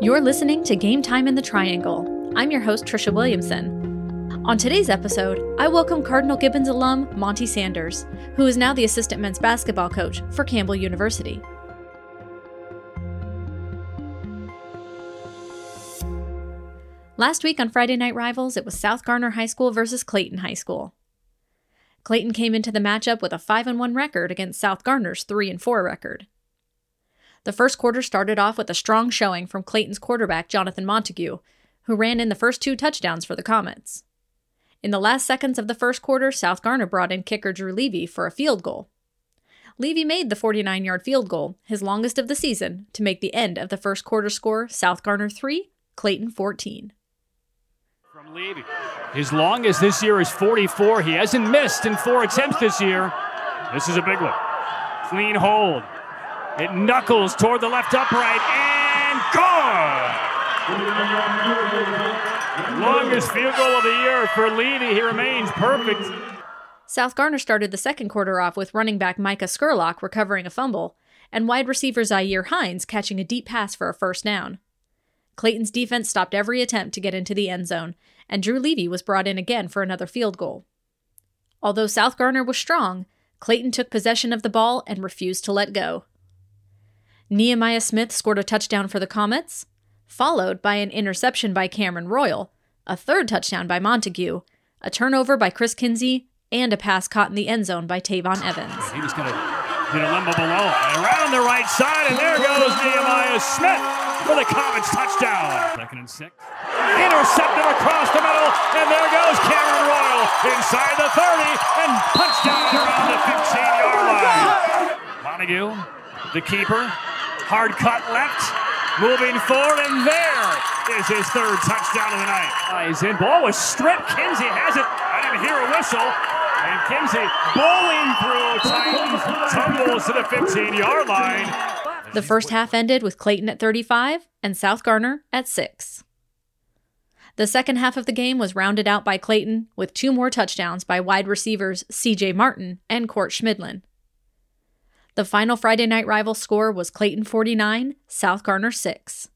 You're listening to Game Time in the Triangle. I'm your host, Tricia Williamson. On today's episode, I welcome Cardinal Gibbons alum Monty Sanders, who is now the assistant men's basketball coach for Campbell University. Last week on Friday Night Rivals, it was South Garner High School versus Clayton High School. Clayton came into the matchup with a 5 1 record against South Garner's 3 4 record. The first quarter started off with a strong showing from Clayton's quarterback, Jonathan Montague, who ran in the first two touchdowns for the Comets. In the last seconds of the first quarter, South Garner brought in kicker Drew Levy for a field goal. Levy made the 49 yard field goal, his longest of the season, to make the end of the first quarter score South Garner 3, Clayton 14. From Levy. His longest this year is 44. He hasn't missed in four attempts this year. This is a big one. Clean hold. It knuckles toward the left upright and gone. Longest field goal of the year for Levy. He remains perfect. South Garner started the second quarter off with running back Micah Skurlock recovering a fumble, and wide receiver Zaire Hines catching a deep pass for a first down. Clayton's defense stopped every attempt to get into the end zone, and Drew Levy was brought in again for another field goal. Although South Garner was strong, Clayton took possession of the ball and refused to let go. Nehemiah Smith scored a touchdown for the Comets, followed by an interception by Cameron Royal, a third touchdown by Montague, a turnover by Chris Kinsey, and a pass caught in the end zone by Tavon Evans. He was going to limbo below. And around the right side, and there goes Nehemiah Smith for the Comets touchdown. Second and six. Intercepted across the middle, and there goes Cameron Royal inside the 30 and punched down around the 15 yard line. Montague, the keeper, hard cut left, moving forward, and there is his third touchdown of the night. Ah, he's in. Ball was stripped. Kinsey has it. I didn't hear a whistle. And Kinsey bowling through Titans, tumbles to the 15 yard line. The first half ended with Clayton at 35 and South Garner at 6. The second half of the game was rounded out by Clayton with two more touchdowns by wide receivers CJ Martin and Court Schmidlin. The final Friday night rival score was Clayton 49, South Garner 6.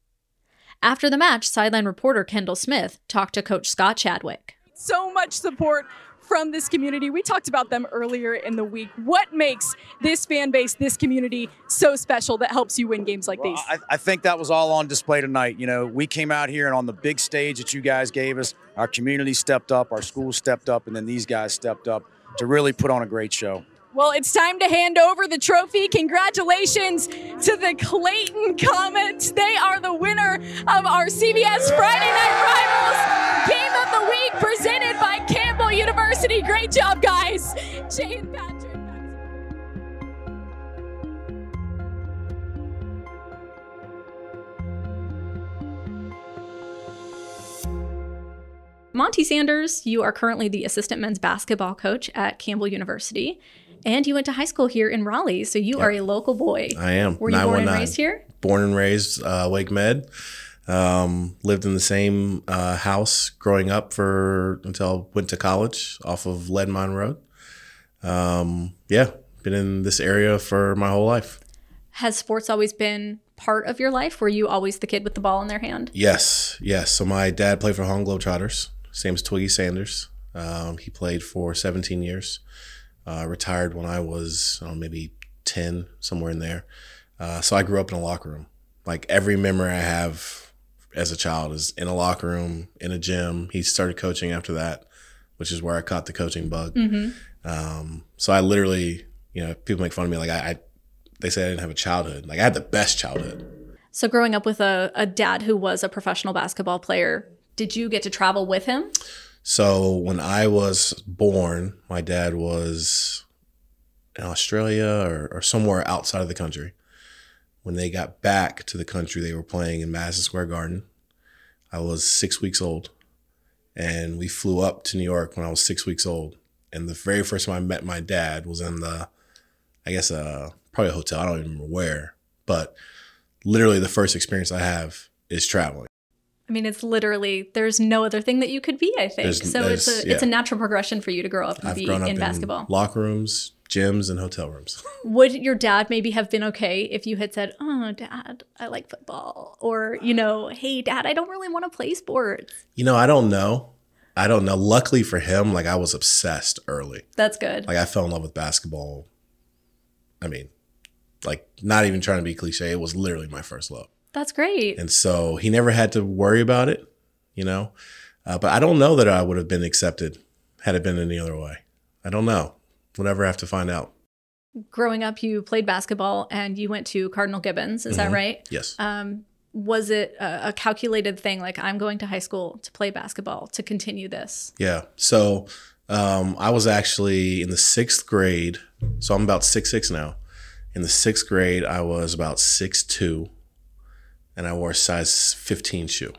After the match, sideline reporter Kendall Smith talked to coach Scott Chadwick. So much support from this community. We talked about them earlier in the week. What makes this fan base, this community so special that helps you win games like well, these? I, I, think that was all on display tonight. You know, we came out here and on the big stage that you guys gave us, our community stepped up, our school stepped up, and then these guys stepped up to really put on a great show. Well, it's time to hand over the trophy. Congratulations to the Clayton Comets. They are the winner of our CBS Friday Night Rivals Game of the Week presented by Campbell University. Great job, guys. Jay and Patrick. Monty Sanders, you are currently the assistant men's basketball coach at Campbell University. And you went to high school here in Raleigh, so you yep. are a local boy. I am. Were you born and raised here? Born and raised uh, Wake Med. Um, lived in the same uh, house growing up for until I went to college off of Lead Road. Um, yeah, been in this area for my whole life. Has sports always been part of your life? Were you always the kid with the ball in their hand? Yes, yes. So my dad played for Harlem Globetrotters, same as Twiggy Sanders. Um, he played for 17 years. Uh, retired when I was know, maybe 10, somewhere in there. Uh, so I grew up in a locker room. Like every memory I have as a child is in a locker room, in a gym. He started coaching after that, which is where I caught the coaching bug. Mm-hmm. Um, so I literally, you know, people make fun of me. Like I, I, they say I didn't have a childhood. Like I had the best childhood. So growing up with a, a dad who was a professional basketball player, did you get to travel with him? So when I was born, my dad was in Australia or, or, somewhere outside of the country. When they got back to the country, they were playing in Madison Square Garden. I was six weeks old, and we flew up to New York when I was six weeks old. And the very first time I met my dad was in the, I guess, uh, probably a hotel. I don't even remember where, but literally the first experience I have is traveling. I mean, it's literally there's no other thing that you could be. I think there's, so. There's, it's a yeah. it's a natural progression for you to grow up and I've be in basketball. locker rooms, gyms and hotel rooms. Would your dad maybe have been okay if you had said, "Oh, dad, I like football," or you know, "Hey, dad, I don't really want to play sports." You know, I don't know. I don't know. Luckily for him, like I was obsessed early. That's good. Like I fell in love with basketball. I mean, like not even trying to be cliche, it was literally my first love. That's great. And so he never had to worry about it, you know. Uh, but I don't know that I would have been accepted had it been any other way. I don't know. We'll never have to find out. Growing up, you played basketball and you went to Cardinal Gibbons. Is that Mhm. right? Yes. Um, was it a, a calculated thing? Like, I'm going to high school to play basketball to continue this. Yeah. So um, I was actually in the sixth grade. So I'm about six six now. In the sixth grade, I was about six two, and I wore a size 15 shoe.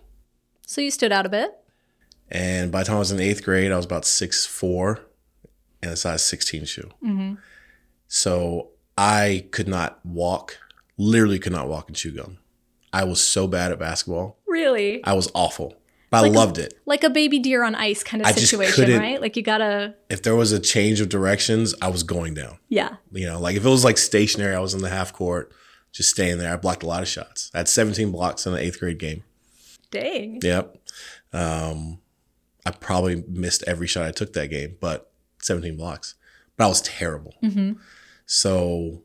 So you stood out a bit. And by the time I was in eighth grade, I was about six four, and a size 16 shoe. Mm-hmm. So I could not walk, literally could not walk and chew gum. I was so bad at basketball. Really? I was awful. But Like I a- loved it. like a baby deer on ice kind of I situation, right? Like you gotta, If there was a change of directions, I was going down. yeah. You know, like if it was like stationary, I was in the half court, just staying there. I blocked a lot of shots. I had 17 blocks in the eighth grade game. Dang. Yep. Um, I probably missed every shot I took that game, but 17 blocks. But I was terrible. hmm So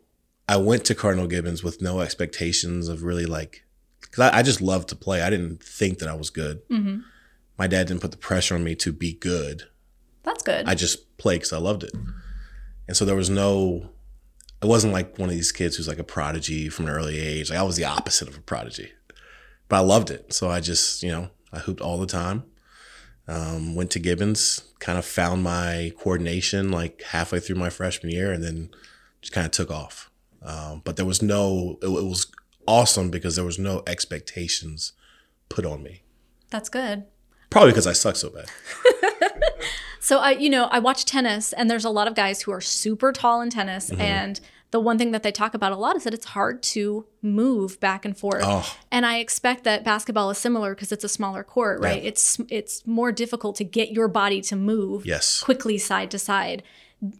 I went to Cardinal Gibbons with no expectations of really like, because I, I just loved to play. I didn't think that I was good. hmm My dad didn't put the pressure on me to be good. That's good. I just played because I loved it. And so there was no, it wasn't like one of these kids who's like a prodigy from an early age. Like I was the opposite of a prodigy, but I loved it. So I just, you know, I hooped all the time. Um, went to Gibbons, kind of found my coordination like halfway through my freshman year, and then just kind of took off. Um, but there was no, it, it was awesome because there was no expectations put on me. That's good. Probably because I suck so bad. So I, you know, I watch tennis, and there's a lot of guys who are super tall in tennis, Mm-hmm. and the one thing that they talk about a lot is that it's hard to move back and forth. Oh, And I expect that basketball is similar because it's a smaller court, right? Yeah. It's it's more difficult to get your body to move yes. quickly side to side.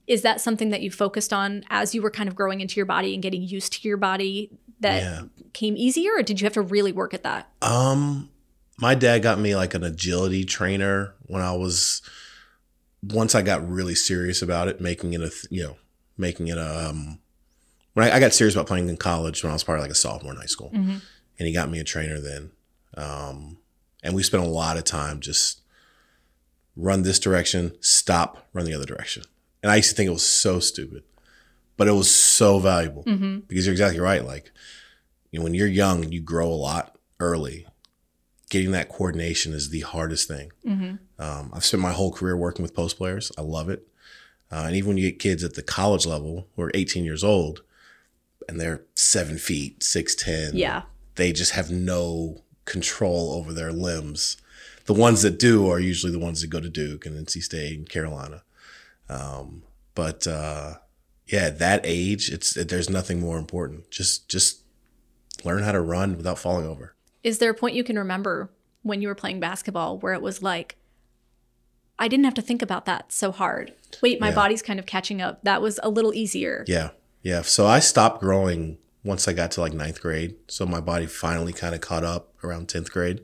Is that something that you focused on as you were kind of growing into your body and getting used to your body that Yeah. came easier, or did you have to really work at that? Um, my dad got me like an agility trainer when I was. Once I got really serious about it, making it a th- you know, making it a um, when I, I got serious about playing in college when I was probably like a sophomore in high school, Mhm. and he got me a trainer then, um, and we spent a lot of time just run this direction, stop, run the other direction, and I used to think it was so stupid, but it was so valuable Mm-hmm. because you're exactly right. Like, you know, when you're young you grow a lot early, getting that coordination is the hardest thing. Mm-hmm. Um, I've spent my whole career working with post players. I love it. Uh, and even when you get kids at the college level who are 18 years old and they're seven feet, 6'10, Yeah. they just have no control over their limbs. The ones that do are usually the ones that go to Duke and NC State and Carolina. Um, but uh, yeah, at that age, it's there's nothing more important. Just just learn how to run without falling over. Is there a point you can remember when you were playing basketball where it was like, I didn't have to think about that so hard? Wait, my Yeah. body's kind of catching up. That was a little easier. Yeah, yeah. So I stopped growing once I got to like ninth grade. So my body finally kind of caught up around tenth grade.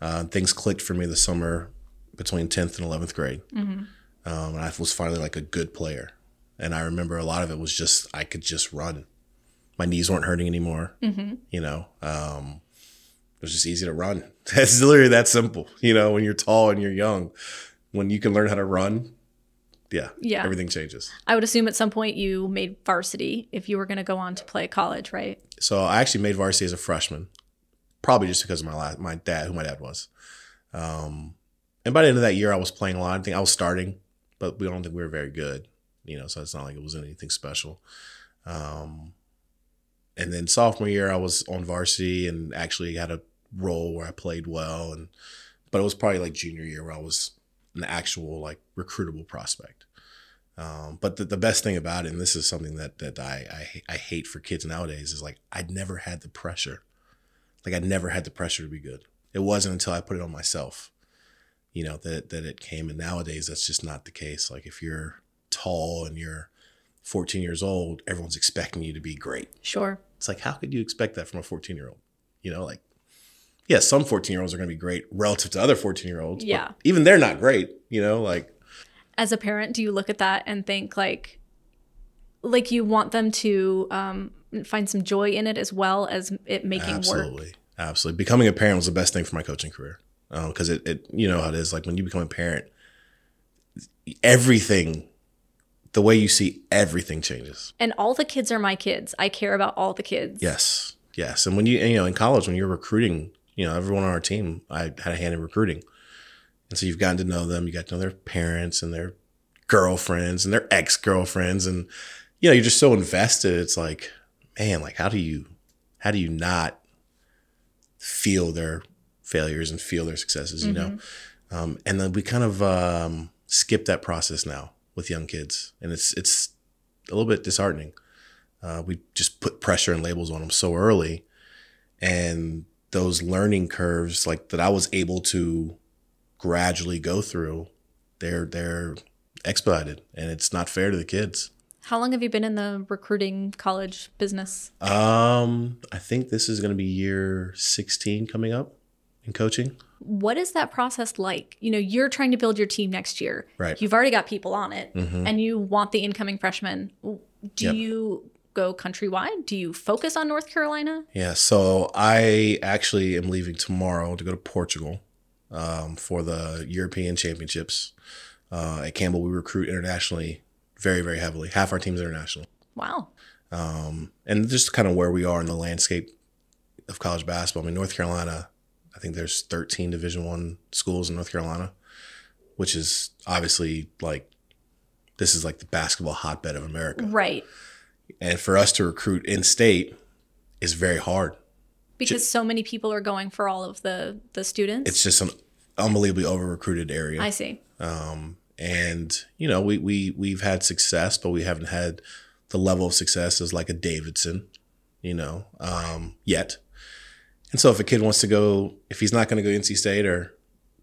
Uh, things clicked for me the summer between tenth and eleventh grade. Mm-hmm. um, and I was finally like a good player. And I remember a lot of it was just I could just run. My knees weren't hurting anymore. Mm-hmm. You know, um, was just easy to run. It's literally that simple. You know, when you're tall and you're young, when you can learn how to run, yeah, Yeah. everything changes. I would assume at some point you made varsity if you were going to go on to play college, right? So I actually made varsity as a freshman, probably just because of my la- my dad, who my dad was. Um, and by the end of that year, I was playing a lot. I think I was starting, but we don't think we were very good. You know, so it's not like it was anything special. Um, and then sophomore year, I was on varsity and actually had a role where I played well. And but it was probably like junior year where I was an actual like recruitable prospect. Um, but the, the best thing about it, and this is something that that I, I I hate for kids nowadays, is like I'd never had the pressure. Like I'd never had the pressure to be good. It wasn't until I put it on myself, you know, that that it came. And nowadays, that's just not the case. Like if you're tall and you're 14 years old, everyone's expecting you to be great. Sure. It's like, how could you expect that from a 14 year old? You know, like, yeah, some 14 year olds are going to be great relative to other 14 year olds. Yeah. Even they're not great, you know, like, As a parent, do you look at that and think like, like you want them to um, find some joy in it as well as it making absolutely. work? Absolutely. Becoming a parent was the best thing for my coaching career. Because it, it, you know how it is. Like when you become a parent, everything, the way you see everything changes. And all the kids are my kids. I care about all the kids. Yes. Yes. And when you, and, you know, in college, when you're recruiting, you know, everyone on our team, I had a hand in recruiting. And so you've gotten to know them. You got to know their parents and their girlfriends and their ex girlfriends. And, you know, you're just so invested. It's like, man, like, how do you, how do you not feel their failures and feel their successes, you know? Um, and then we kind of um, skip that process now with young kids. And it's, it's a little bit disheartening. Uh, we just put pressure and labels on them so early. And those learning curves, like that I was able to gradually go through, they're, they're expedited and it's not fair to the kids. How long have you been in the recruiting college business? Um, I think this is going to be year 16 coming up in coaching. What is that process like? You know, you're trying to build your team next year. Right. You've already got people on it Mhm. and you want the incoming freshmen. Do Yep. you go countrywide? Do you focus on North Carolina? Yeah, so I actually am leaving tomorrow to go to Portugal um, for the European Championships. Uh, at Campbell, we recruit internationally very, very heavily. Half our team's international. Wow. Um, and just kind of where we are in the landscape of college basketball. I mean, North Carolina, I think there's 13 Division One schools in North Carolina, which is obviously like this is like the basketball hotbed of America. Right. And for us to recruit in state is very hard. Because so many people are going for all of the the students. It's just an unbelievably over recruited area. I see. Um, and you know, we we we've had success, but we haven't had the level of success as like a Davidson, you know, um, yet. And so if a kid wants to go, if he's not going to go NC State or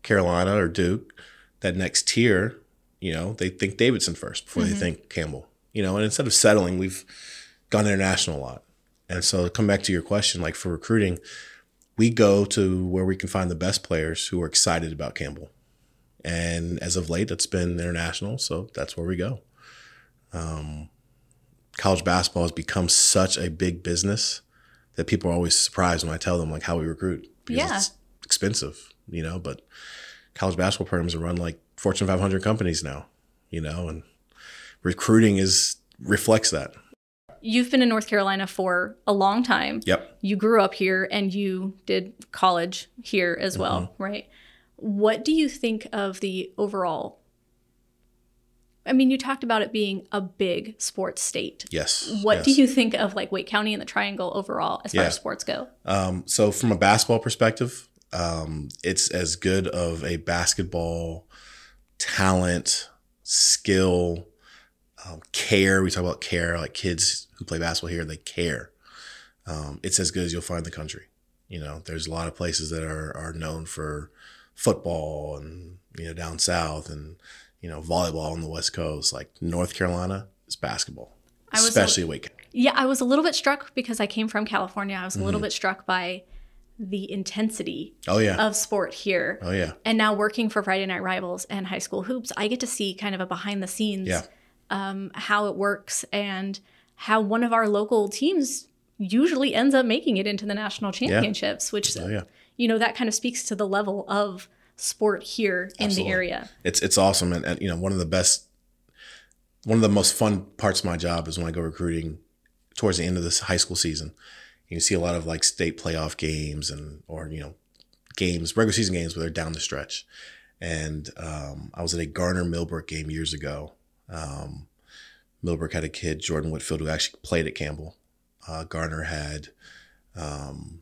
Carolina or Duke, that next tier, you know, they think Davidson first before they think Campbell. You know, and instead of settling, we've gone international a lot. And so to come back to your question, like for recruiting, we go to where we can find the best players who are excited about Campbell. And as of late, it's been international, so that's where we go. Um, college basketball has become such a big business that people are always surprised when I tell them like how we recruit because Yeah. it's expensive, you know. But college basketball programs are run like Fortune 500 companies now, you know, and recruiting is reflects that. You've been in North Carolina for a long time. Yep. You grew up here and you did college here as well, Mm-hmm. right? What do you think of the overall? I mean, you talked about it being a big sports state. Yes. What do you think of like Wake County and the Triangle overall as far as sports go? Um, so from a basketball perspective, um, it's as good of a basketball talent, skill, um, care. We talk about care, like kids who play basketball here, they care. Um, it's as good as you'll find in the country. You know, there's a lot of places that are are known for football and you know down south and you know volleyball on the west coast. Like North Carolina is basketball, I was a- especially Wake. County. Yeah, I was a little bit struck because I came from California. I was a Mm-hmm. little bit struck by the intensity Oh yeah, of sport here. oh yeah, And now working for Friday Night Rivals and High School Hoops, I get to see kind of a behind the scenes yeah. Um, how it works and how one of our local teams usually ends up making it into the national championships, which Oh yeah. you know that kind of speaks to the level of sport here in Absolutely. the area. it's it's awesome and, and you know one of the best one of the most fun parts of my job is when i go recruiting towards the end of this high school season you see a lot of like state playoff games and or you know games regular season games where they're down the stretch and um, i was at a garner millbrook game years ago um, had a kid jordan whitfield who actually played at campbell uh, garner had um,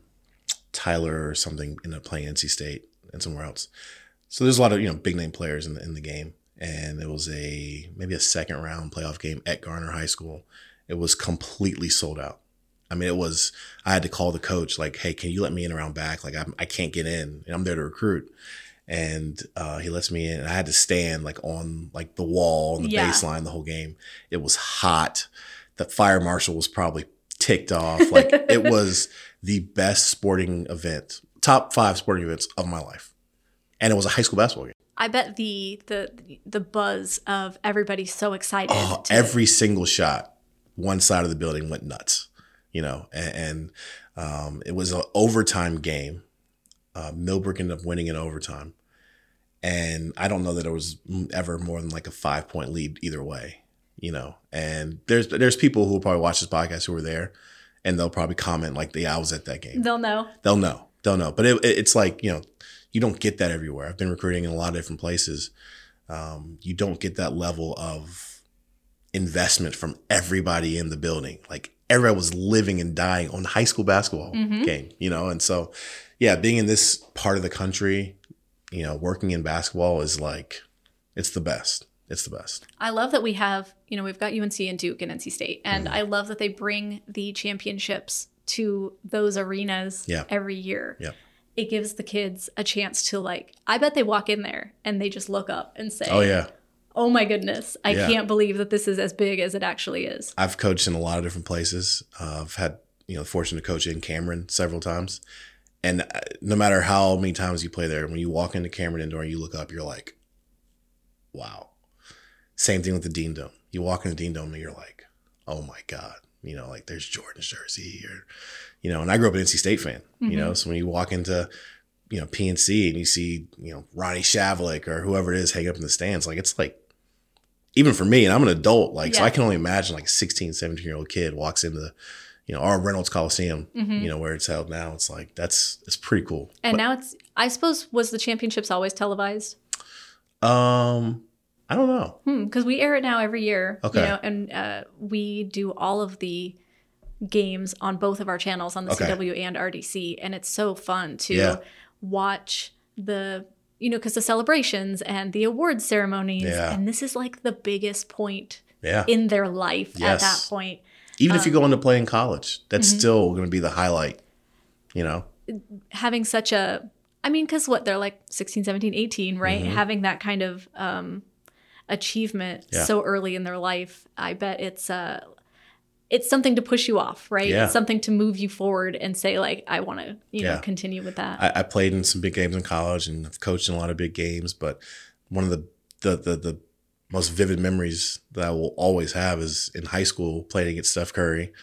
tyler or something ended up playing nc state and somewhere else so there's a lot of you know big name players in the in the game, and it was a maybe a second round playoff game at Garner High School. It was completely sold out. I mean, it was. I had to call the coach like, "Hey, can you let me in around back? Like, I'm, I can't get in, and I'm there to recruit." And uh, he lets me in. And I had to stand like on like the wall on the Yeah. baseline the whole game. It was hot. The fire marshal was probably ticked off. Like it was the best sporting event, top five sporting events of my life, and it was a high school basketball game. I bet the the the buzz of everybody so excited. Oh, to- every single shot, one side of the building went nuts, you know, and, and um, it was an overtime game. Uh, Millbrook ended up winning in overtime. And I don't know that it was ever more than like a five point lead either way, you know. And there's there's people who will probably watch this podcast who were there, and they'll probably comment like, "Yeah, I was at that game." They'll know. they'll know. They'll know. But it, it- it's like, you know, you don't get that everywhere. I've been recruiting in a lot of different places. Um, you don't get that level of investment from everybody in the building. Like everybody was living and dying on high school basketball game, you know? And so, yeah, being in this part of the country, you know, working in basketball is like, it's the best. It's the best. I love that we have, you know, we've got UNC and Duke and NC State, and Mm-hmm. I love that they bring the championships to those arenas Yeah. every year. Yeah. It gives the kids a chance to like. I bet they walk in there and they just look up and say, Oh, yeah. oh my goodness, I Yeah. can't believe that this is as big as it actually is." I've coached in a lot of different places. Uh, I've had you know the fortune to coach in Cameron several times, and uh, no matter how many times you play there, when you walk into Cameron Indoor and you look up, you're like, "Wow." Same thing with the Dean Dome. You walk in the Dean Dome and you're like, "Oh my god!" You know, like there's Jordan's jersey, or you know. And I grew up an NC State fan. You know, so when you walk into you know PNC and you see you know Ronnie Shavlik or whoever it is hanging up in the stands, like it's like even for me, and I'm an adult, like, so I can only imagine like a 16, 17 year old kid walks into, you know, our Reynolds Coliseum, you know, where it's held now. It's like, that's, it's pretty cool. And now it's. I suppose was the championships always televised? Um, I don't know. because we air it now every year. Okay. You know, and uh, we do all of the games on both of our channels on the Okay. CW and RDC, and it's so fun to Yeah. watch the you know because the celebrations and the awards ceremonies, Yeah. and this is like the biggest point Yeah. in their life at that point. Even if you um, go to play in college, that's mm-hmm. still going to be the highlight, you know? having such a i mean because what they're like 16 17 18 right having that kind of um achievement Mm-hmm. Yeah. so early in their life i bet it's uh it's something to push you off right Yeah. it's something to move you forward and say like i want to you know continue with that I, I played in some big games in college and I've coached in a lot of big games, but one of the, the, the, the most vivid memories that I will always have is in high school playing against Steph Curry,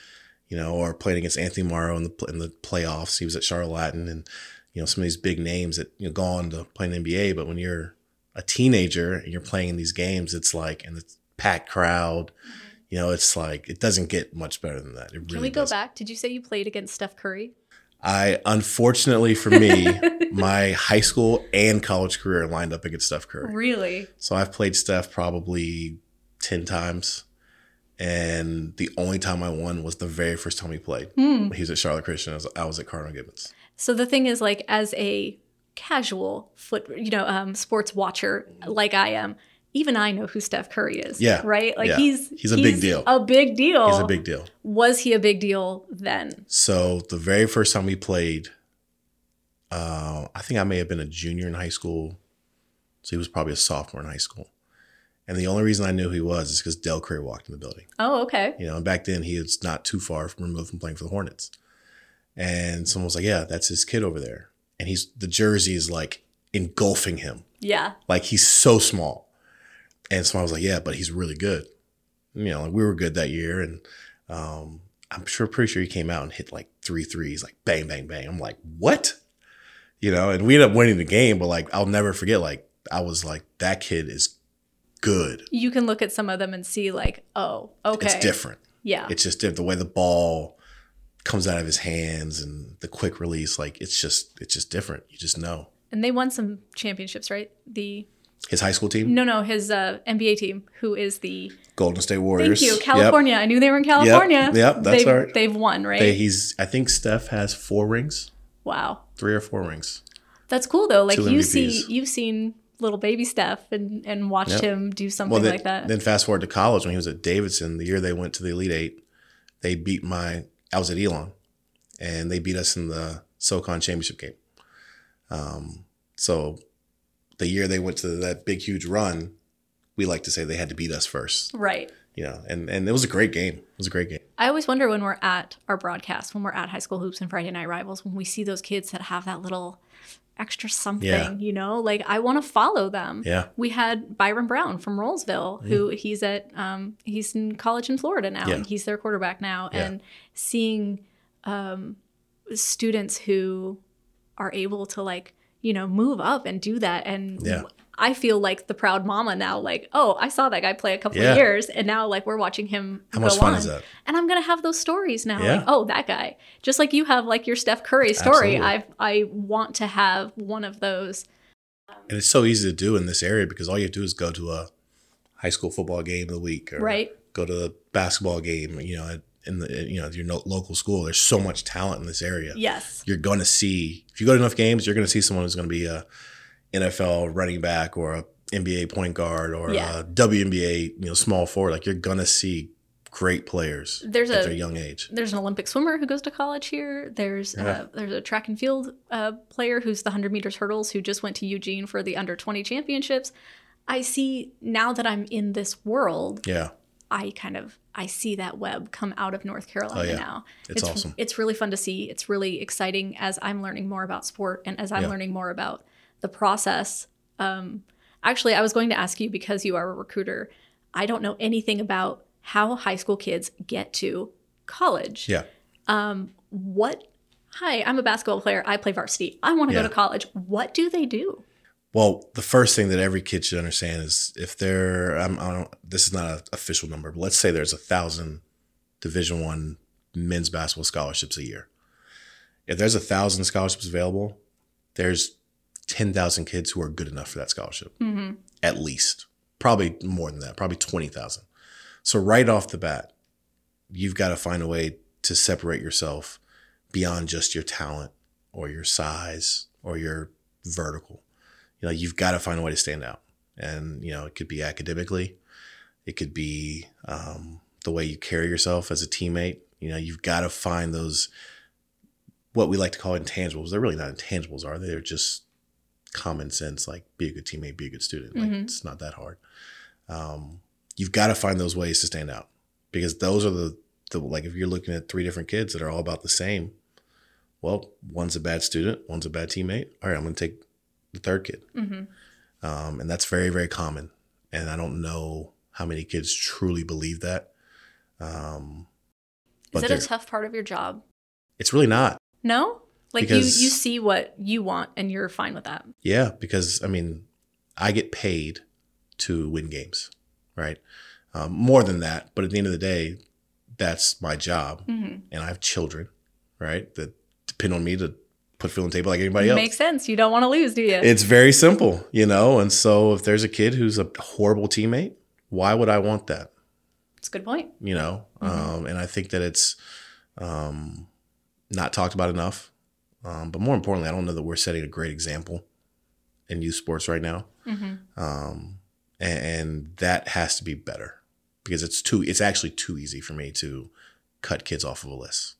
you know, or playing against Anthony Morrow in the in the playoffs. He was at Charlotte Latin, and you know some of these big names that you know go on to play in the NBA. But when you're a teenager and you're playing in these games, it's like and it's packed crowd. You know, it's like it doesn't get much better than that. It really can we go doesn't. back did you say you played against steph curry I unfortunately for me, my high school and college career lined up against Steph Curry. really So I've played Steph probably 10 times. And the only time I won was the very first time he played. Hmm. He was at Charlotte Christian. I was, I was at Cardinal Gibbons. so the thing is like as a casual foot you know um sports watcher like i am even i know who steph curry is Yeah. right like Yeah. he's He's a big deal. a big deal He's a big deal. was he a big deal then? So the very first time we played, uh, I think I may have been a junior in high school. So he was probably a sophomore in high school. And the only reason I knew who he was is because Del Curry walked in the building. Oh, okay. You know, and back then he was not too far from removed from playing for the Hornets. And someone was like, "Yeah, that's his kid over there." And he's the jersey is like engulfing him, Yeah. like he's so small. And so I was like, "Yeah, but he's really good." You know, like we were good that year, and um, I'm sure, pretty sure he came out and hit like three threes, like bang, bang, bang. I'm like, "What?" You know, and we ended up winning the game, but like I'll never forget, like I was like, "That kid is good. You can look at some of them and see, like, oh, okay. It's different." Yeah. it's just the way the ball comes out of his hands and the quick release like it's just it's just different you just know and they won some championships, right? The his high school team no, no, his uh, NBA team, who is the golden state warriors thank you, Yep. California. I knew they were in California. yep, that's they've, all right. They've won, right? They- he's i think steph has four rings wow, three or four rings that's cool though. Like you see, you've seen little baby Steph and and watched Yep. him do something well then, like that. then fast forward to college when he was at davidson the year they went to the elite eight they beat my i was at elon and they beat us in the socon championship game um so the year they went to that big huge run, we like to say they had to beat us first. Right. You know, and and it was a great game. It was a great game. I always wonder when we're at our broadcast, when we're at high school hoops and Friday night rivals, when we see those kids that have that little extra something, Yeah. you know, like I want to follow them. Yeah. We had Byron Brown from Rolesville, who he's at, um, he's in college in Florida now, Yeah. and he's their quarterback now. Yeah. And seeing um, students who are able to like, you know, move up and do that. And Yeah. I feel like the proud mama now, like, oh, I saw that guy play a couple Yeah. of years, and now like we're watching him. How much fun on. is that? And I'm gonna have those stories now. Yeah. Like, oh, that guy. Just like you have like your Steph Curry story. I I want to have one of those. And it's so easy to do in this area because all you have to do is go to a high school football game of the week, or Right. go to the basketball game. You know, in the you know your local school. There's so much talent in this area. Yes. You're to see if you go to enough games, you're going to see someone who's going to be a NFL running back or a NBA point guard or Yeah. a WNBA you know small forward. Like you're going to see great players There's at a- their young age. There's an Olympic swimmer who goes to college here. There's Yeah. uh, there's a track and field uh, player who's the 100 meters hurdles who just went to Eugene for the under 20 championships. I see now that I'm in this world, Yeah, I kind of I see that web come out of North Carolina Oh, yeah. now. It's awesome. It's really fun to see. It's really exciting as I'm learning more about sport and as I'm Yeah. learning more about the process. Um, actually, I was going to ask you because you are a recruiter. I don't know anything about how high school kids get to college. yeah. What? Hi, I'm a basketball player. I play varsity. I want to Yeah. go to college. What do they do? Well, the first thing that every kid should understand is if there, I'm, I don't. This is not an official number, but let's say there's a thousand Division One men's basketball scholarships a year. If there's a thousand scholarships available, there's ten thousand kids who are good enough for that scholarship, mm-hmm. at least. Probably more than that. Probably twenty thousand. So right off the bat, you've got to find a way to separate yourself beyond just your talent or your size or your vertical you know you've got to find a way to stand out. And you know it could be academically. It could be um, the way you carry yourself as a teammate. You know you've got to find those what we like to call intangibles. They're really not intangibles are they? They're just common sense like be a good teammate be a good student. Like Mhm. it's not that hard. Um, you've got to find those ways to stand out. Because those are the, the like if you're looking at three different kids that are all about the same well one's a bad student one's a bad teammate. All right i'm going to take the third kid Mhm. um, and that's very very common and i don't know how many kids truly believe that um, Is a tough part of your job? it's really not No? Like Because- you you see what you want and you're fine with that. Yeah, because I mean, I get paid to win games, right? Um, more than that, but at the end of the day, that's my job, Mhm. and I have children, right? That depend on me to put food on the table like anybody else. Makes sense. You don't want to lose, do you? It's very simple, you know. And so, if there's a kid who's a horrible teammate, why would I want that? It's a good point. you know um, and i think that it's um, not talked about enough um, but more importantly i don't know that we're setting a great example in youth sports right now um, and, and that has to be better because it's too it's actually too easy for me to cut kids off of a list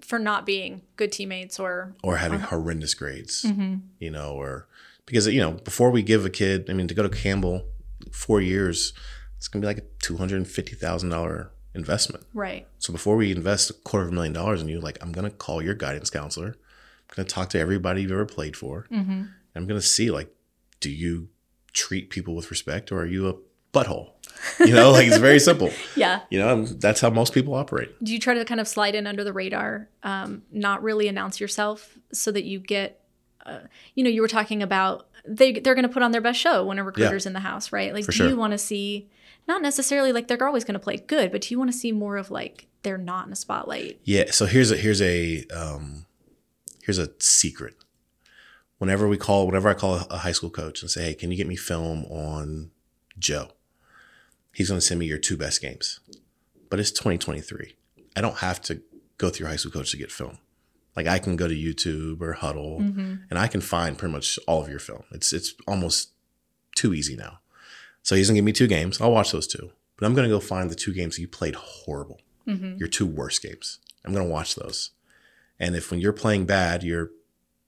For not being good teammates or or having horrendous grades Mm-hmm. you know or because you know before we give a kid i mean to go to campbell four years it's to be like a $250000 investment right. So before we invest a quarter of a million dollars in you, like I'm gonna call your guidance counselor. I'm gonna talk to everybody you've ever played for. Mm-hmm. I'm gonna see like, do you treat people with respect or are you a butthole? You know, like it's very simple. Yeah. You know, that's how most people operate. Do you try to kind of slide in under the radar, um, not really announce yourself, so that you get, uh, you know, you were talking about they they're going to put on their best show when a recruiter's in the house, right? Like, For do sure. you want to see, not necessarily like they're always going to play good, but do you want to see more of like they're not in a spotlight? Yeah. So here's a here's a um, here's a secret. Whenever we call, whenever I call a high school coach and say, "Hey, can you get me film on Joe?" He's going to send me your two best games. But it's 2023. I don't have to go through your high school coach to get film. Like I can go to YouTube or Hudl, mm-hmm. and I can find pretty much all of your film. It's it's almost too easy now. So he's gonna give me two games. I'll watch those two, but I'm gonna go find the two games you played horrible mm-hmm. your two worst games. I'm going to watch those. And if when you're playing bad, you're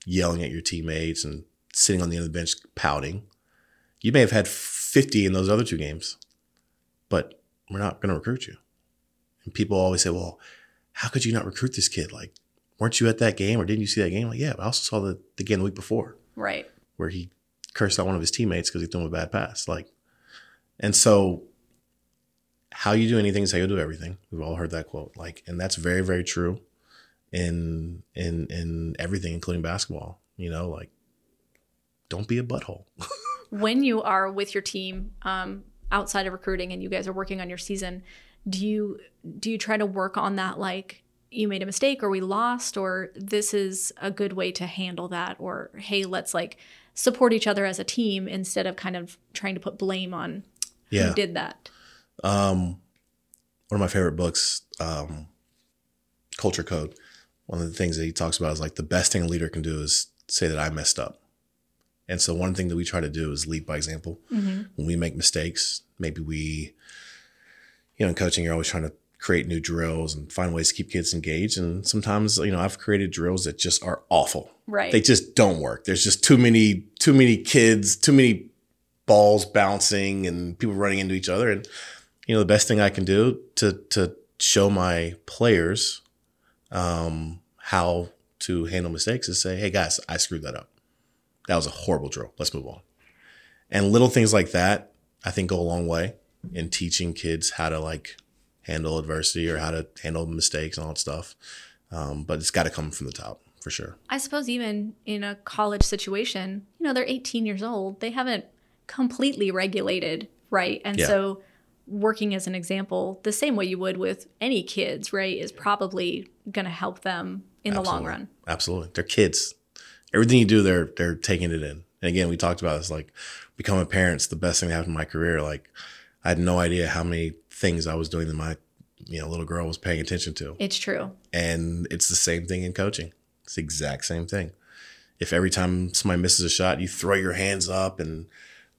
yelling at your teammates and sitting on the end of the bench pouting. You may have had 50 in those other two games, but we're not going to recruit you. And people always say, well, how could you not recruit this kid? Like, weren't you at that game or didn't you see that game? Like, yeah, but I also saw the, the game the week before Right. where he cursed out one of his teammates because he threw him a bad pass. Like, and so how you do anything is how you do everything. We've all heard that quote. Like, and that's very, very true in in in everything, including basketball. You know, like don't be a butthole. when you are with your team um, outside of recruiting and you guys are working on your season do you do you try to work on that like you made a mistake or we lost or this is a good way to handle that or hey let's like support each other as a team instead of kind of trying to put blame on Yeah. who did that Um, one of my favorite books, um, Culture Code. One of the things that he talks about is like the best thing a leader can do is say that I messed up. And so one thing that we try to do is lead by example. When we make mistakes, maybe we, you know, in coaching, you're always trying to create new drills and find ways to keep kids engaged. And sometimes, you know, I've created drills that just are awful. right They just don't work. There's just too many, too many kids, too many balls bouncing and people running into each other. And you know, the best thing I can do to to show my players um, how to handle mistakes is say, "Hey guys, I screwed that up. That was a horrible drill. Let's move on." And little things like that, I think, go a long way in teaching kids how to like handle adversity or how to handle mistakes and all that stuff. Um, but it's got to come from the top for sure. I suppose even in a college situation, you know, they're 18 years old. They haven't completely regulated, right? And Yeah. so working as an example, the same way you would with any kids, right, is probably going to help them in the long run. Absolutely. They're kids. Everything you do, they're they're taking it in. And again, we talked about this like becoming parents, the best thing that happened in my career. Like I had no idea how many things I was doing that my you know little girl was paying attention to. It's true. And it's the same thing in coaching. It's the exact same thing. If every time somebody misses a shot, you throw your hands up and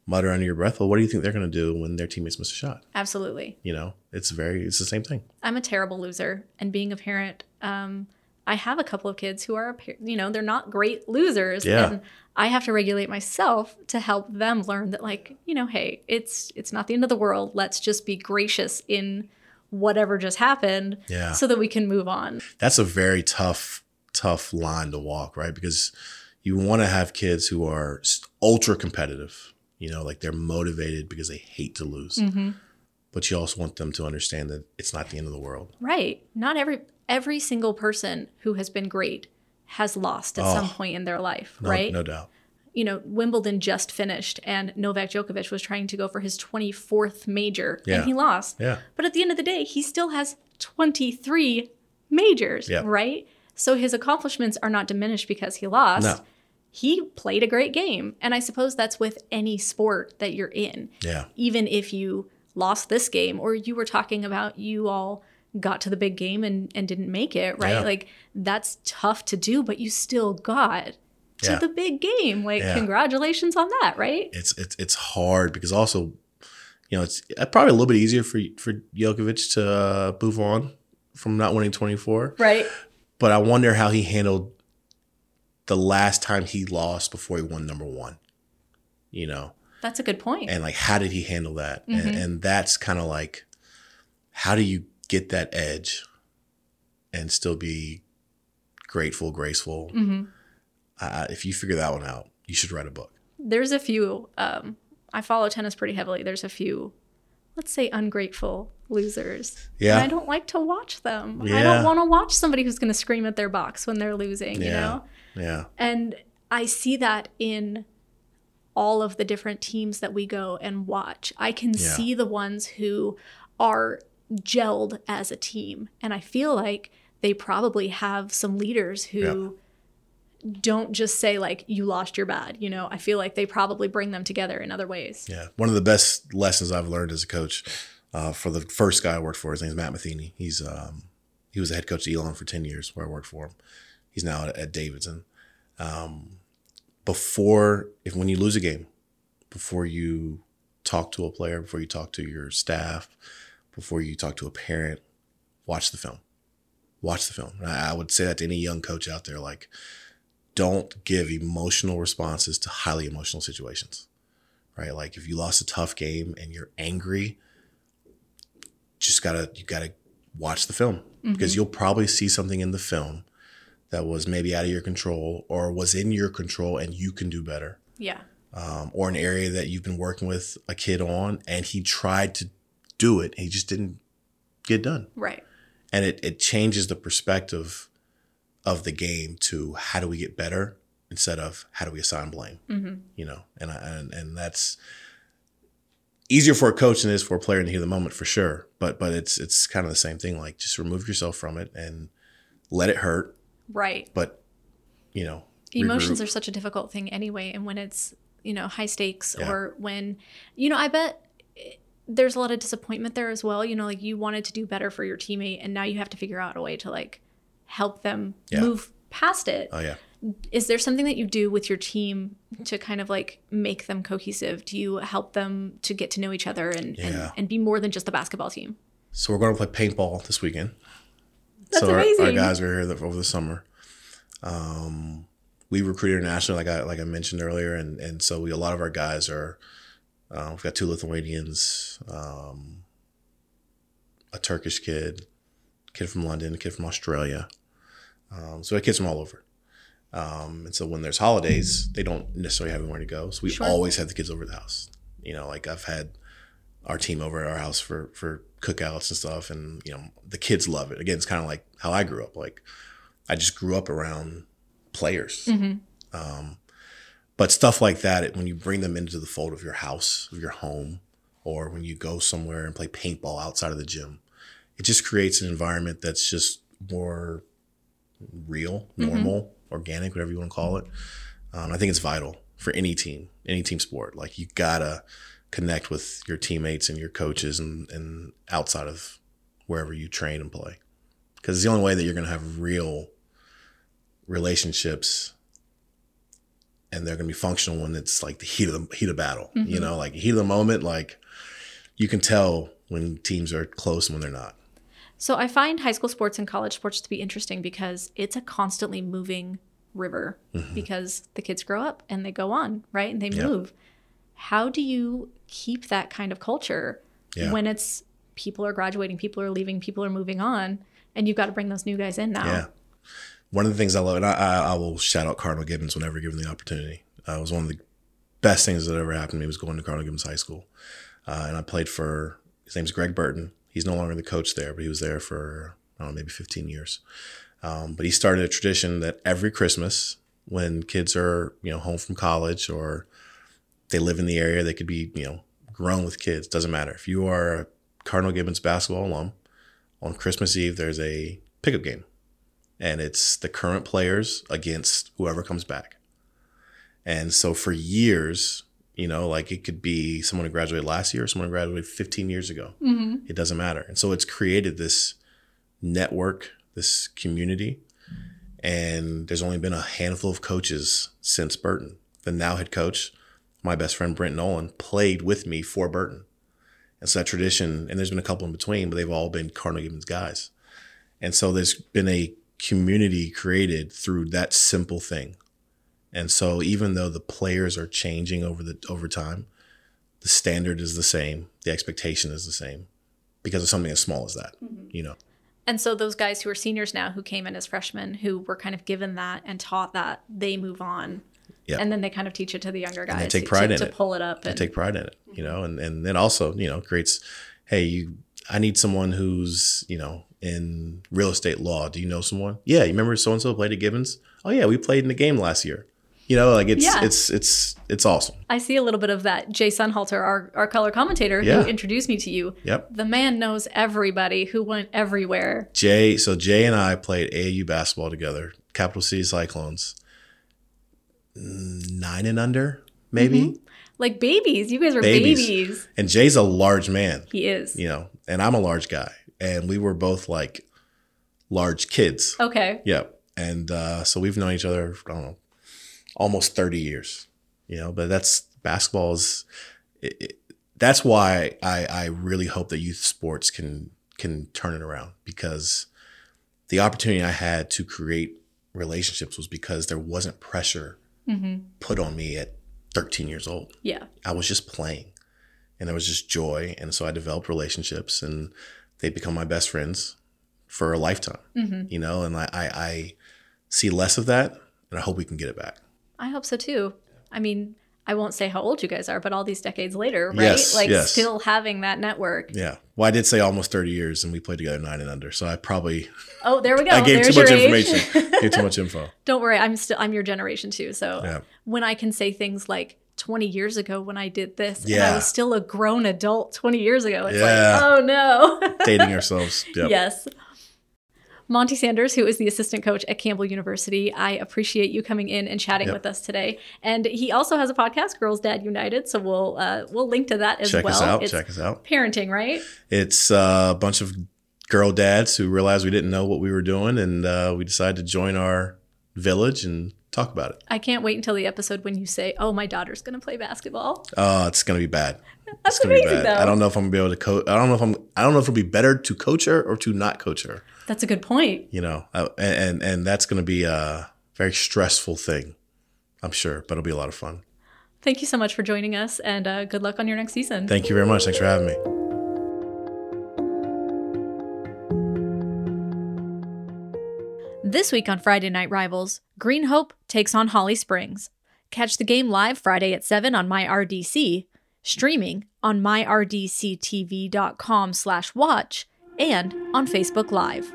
mutter under your breath, well, what do you think they're going to do when their teammates miss a shot? Absolutely. You know, it's very, it's the same thing. I'm a terrible loser. And being a parent, um, I have a couple of kids who are, you know, they're not great losers. Yeah. And I have to regulate myself to help them learn that, like, you know, hey, it's it's not the end of the world. Let's just be gracious in whatever just happened, Yeah. so that we can move on. that's a very tough tough line to walk right because you want to have kids who are ultra competitive you know like they're motivated because they hate to lose mm-hmm. but you also want them to understand that it's not the end of the world Right. Not every every single person who has been great has lost at Oh. some point in their life, no, right? no doubt you know, Wimbledon just finished and Novak Djokovic was trying to go for his 24th major Yeah. and he lost. yeah But at the end of the day, he still has 23 majors, Yeah. right? So his accomplishments are not diminished because he lost. No. He played a great game. And I suppose that's with any sport that you're in. yeah Even if you lost this game or you were talking about you all got to the big game and, and didn't make it, right? Yeah. Like that's tough to do, but you still got to Yeah. the big game. Like Yeah. congratulations on that, right? it's it's it's hard because also you know it's uh, probably a little bit easier for for Djokovic to uh, move on from not winning 24 Right. but I wonder how he handled the last time he lost before he won number 1 you know That's a good point. and like how did he handle that and, Mhm. and that's kind of like how do you get that edge and still be grateful graceful hmm uh, if you figure that one out you should write a book There's a few. Um, I follow tennis pretty heavily. There's a few, let's say, ungrateful losers. Yeah. And I don't like to watch them. Yeah. I don't want to watch somebody who's going to scream at their box when they're losing, you Yeah. know? yeah And I see that in all of the different teams that we go and watch. I can Yeah. see the ones who are gelled as a team. And I feel like they probably have some leaders who don't just say like you lost your bad you know? I feel like they probably bring them together in other ways. Yeah. One of the best lessons i've learned as a coach uh, for the first guy i worked for his name's matt matheny. He's um, he was the head coach at elon for 10 years where i worked for him. He's now at, at davidson. Um, before if when you lose a game before you talk to a player before you talk to your staff before you talk to a parent watch the film watch the film And I, I would say that to any young coach out there like don't give emotional responses to highly emotional situations. Right? Like if you lost a tough game and you're angry, just gotta you gotta watch the film because you'll probably see something in the film that was maybe out of your control or was in your control and you can do better Yeah. um, or an area that you've been working with a kid on and he tried to do it he just didn't get done Right. and it, it changes the perspective of the game to how do we get better instead of how do we assign blame mm-hmm. you know and, I, and and that's easier for a coach than it is for a player in the heat of the moment for sure but but it's it's kind of the same thing like just remove yourself from it and let it hurt Right. but you know Emotions regroup. are such a difficult thing anyway. And when it's, you know, high stakes Yeah. or when, you know, I bet there's a lot of disappointment there as well. You know, like you wanted to do better for your teammate and now you have to figure out a way to like help them Yeah. move past it. oh yeah Is there something that you do with your team to kind of like make them cohesive? Do you help them to get to know each other and, and, Yeah. and be more than just a basketball team? So we're going to play paintball this weekend. That's so our- Our, guys are here the, over the summer. Um, we recruit internationally, like I like I mentioned earlier, and and so we a lot of our guys are. Uh, we've got two Lithuanians, um, a Turkish kid, kid from London, a kid from Australia. Um, so we have kids from all over. Um, and so when there's holidays, they don't necessarily have anywhere to go. So we Sure. always have the kids over the house. You know, like I've had our team over at our house for for cookouts and stuff, and you know the kids love it. Again, it's kind of like how I grew up. Like I just grew up around players. Um, but stuff like that, when you bring them into the fold of your house, of your home, or when you go somewhere and play paintball outside of the gym, it just creates an environment that's just more real, normal, organic, whatever you want to call it. Um, I think it's vital for any team, any team sport. Like you gotta connect with your teammates and your coaches and, and outside of wherever you train and play. Because it's the only way that you're gonna have real relationships and they're gonna be functional when it's like the heat of the heat of battle. You know, like heat of the moment, like you can tell when teams are close and when they're not. So I find high school sports and college sports to be interesting because it's a constantly moving river Mm-hmm. because the kids grow up and they go on, right? And they move. How do you keep that kind of culture Yeah. when it's people are graduating, people are leaving, people are moving on, and you've got to bring those new guys in now? Yeah. One of the things I love, and I, I, will shout out Cardinal Gibbons whenever given the opportunity. Uh, it was one of the best things that ever happened to me was going to Cardinal Gibbons High School. Uh, and I played for, his name's Greg Burton. He's no longer the coach there, but he was there for, I don't know, maybe 15 years. Um, but he started a tradition that every Christmas, when kids are, you know, home from college or they live in the area, they could be, you know, grown with kids, doesn't matter. If you are a Cardinal Gibbons basketball alum, on Christmas Eve, there's a pickup game and it's the current players against whoever comes back. And so for years, you know, like it could be someone who graduated last year or someone who graduated 15 years ago. Mm-hmm. It doesn't matter. And so it's created this network, this community. And there's only been a handful of coaches since Burton. The now head coach, my best friend Brent Nolan, played with me for Burton. And so that tradition, and there's been a couple in between, but they've all been Cardinal Gibbons guys. And so there's been a community created through that simple thing. And so even though the players are changing over the over time, the standard is the same, the expectation is the same because of something as small as that, mm-hmm. you know. And so those guys who are seniors now who came in as freshmen who were kind of given that and taught that, they move on. Yeah. And then they kind of teach it to the younger guys they take pride to, in to it. pull it up I and take pride in it, you know, and and then also, you know, creates, hey, you, I need someone who's, you know, in real estate law. Do you know someone? Yeah, you remember so and so played at Gibbons? Oh yeah, we played in the game last year. You know, like it's Yeah. it's it's it's awesome. I see a little bit of that. Jay Sunhalter, our, our color commentator Yeah. who introduced me to you. Yep. The man knows everybody who went everywhere. Jay, so Jay and I played AAU basketball together, Capital City Cyclones, nine and under, maybe. Mm-hmm. Like babies. You guys were Babies. babies. And Jay's a large man, He is. you know, and I'm a large guy, and we were both like large kids. Okay. Yep. And uh, so we've known each other, I don't know, almost 30 years, you know, but that's basketball is, it, it, that's why I, I really hope that youth sports can, can turn it around because the opportunity I had to create relationships was because there wasn't pressure put on me at 13 years old. Yeah. I was just playing and there was just joy. And so I developed relationships and they become my best friends for a lifetime, mm-hmm. you know, and I, I, I see less of that and I hope we can get it back. I hope so too. I mean, I won't say how old you guys are, but all these decades later, right? Yes, like yes. still having that network. Yeah. Well, I did say almost 30 years and we played together nine and under. So I probably, Oh, there we go. I gave There's too much age. information, gave too much info. Don't worry, I'm still I'm your generation too. So Yeah. when I can say things like 20 years ago when I did this and I was still a grown adult 20 years ago, it's Yeah. like, oh no. Dating ourselves. Yep. Yes. Monty Sanders, who is the assistant coach at Campbell University, I appreciate you coming in and chatting Yep. with us today. And he also has a podcast, Girls Dad United. So we'll uh, we'll link to that as Check well. Check us out. It's Check us out. parenting, right? It's uh, a bunch of girl dads who realized we didn't know what we were doing, and uh, we decided to join our village and talk about it. I can't wait until the episode when you say, "Oh, my daughter's going to play basketball." Oh, it's gonna be bad. That's It's gonna amazing, be bad. though. I don't know if I'm gonna be able to coach. I don't know if I'm. I don't know if it'll be better to coach her or to not coach her. That's a good point. You know, uh, and and, and that's gonna be a very stressful thing. I'm sure, but it'll be a lot of fun. Thank you so much for joining us, and uh, good luck on your next season. Thank you very much. Thanks for having me. This week on Friday Night Rivals, Green Hope takes on Holly Springs. Catch the game live Friday at 7 on MyRDC, streaming on myrdctv.com slash watch, and on Facebook Live.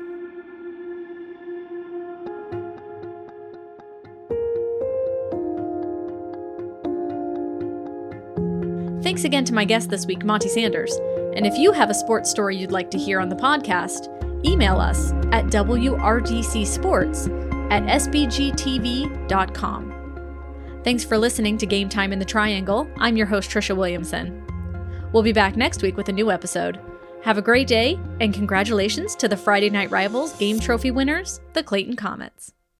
Thanks again to my guest this week, Monty Sanders. And if you have a sports story you'd like to hear on the podcast, email us at wrdcsports at sbgtv.com. Thanks for listening to Game Time in the Triangle. I'm your host, Tricia Williamson. We'll be back next week with a new episode. Have a great day, and congratulations to the Friday Night Rivals Game Trophy winners, the Clayton Comets.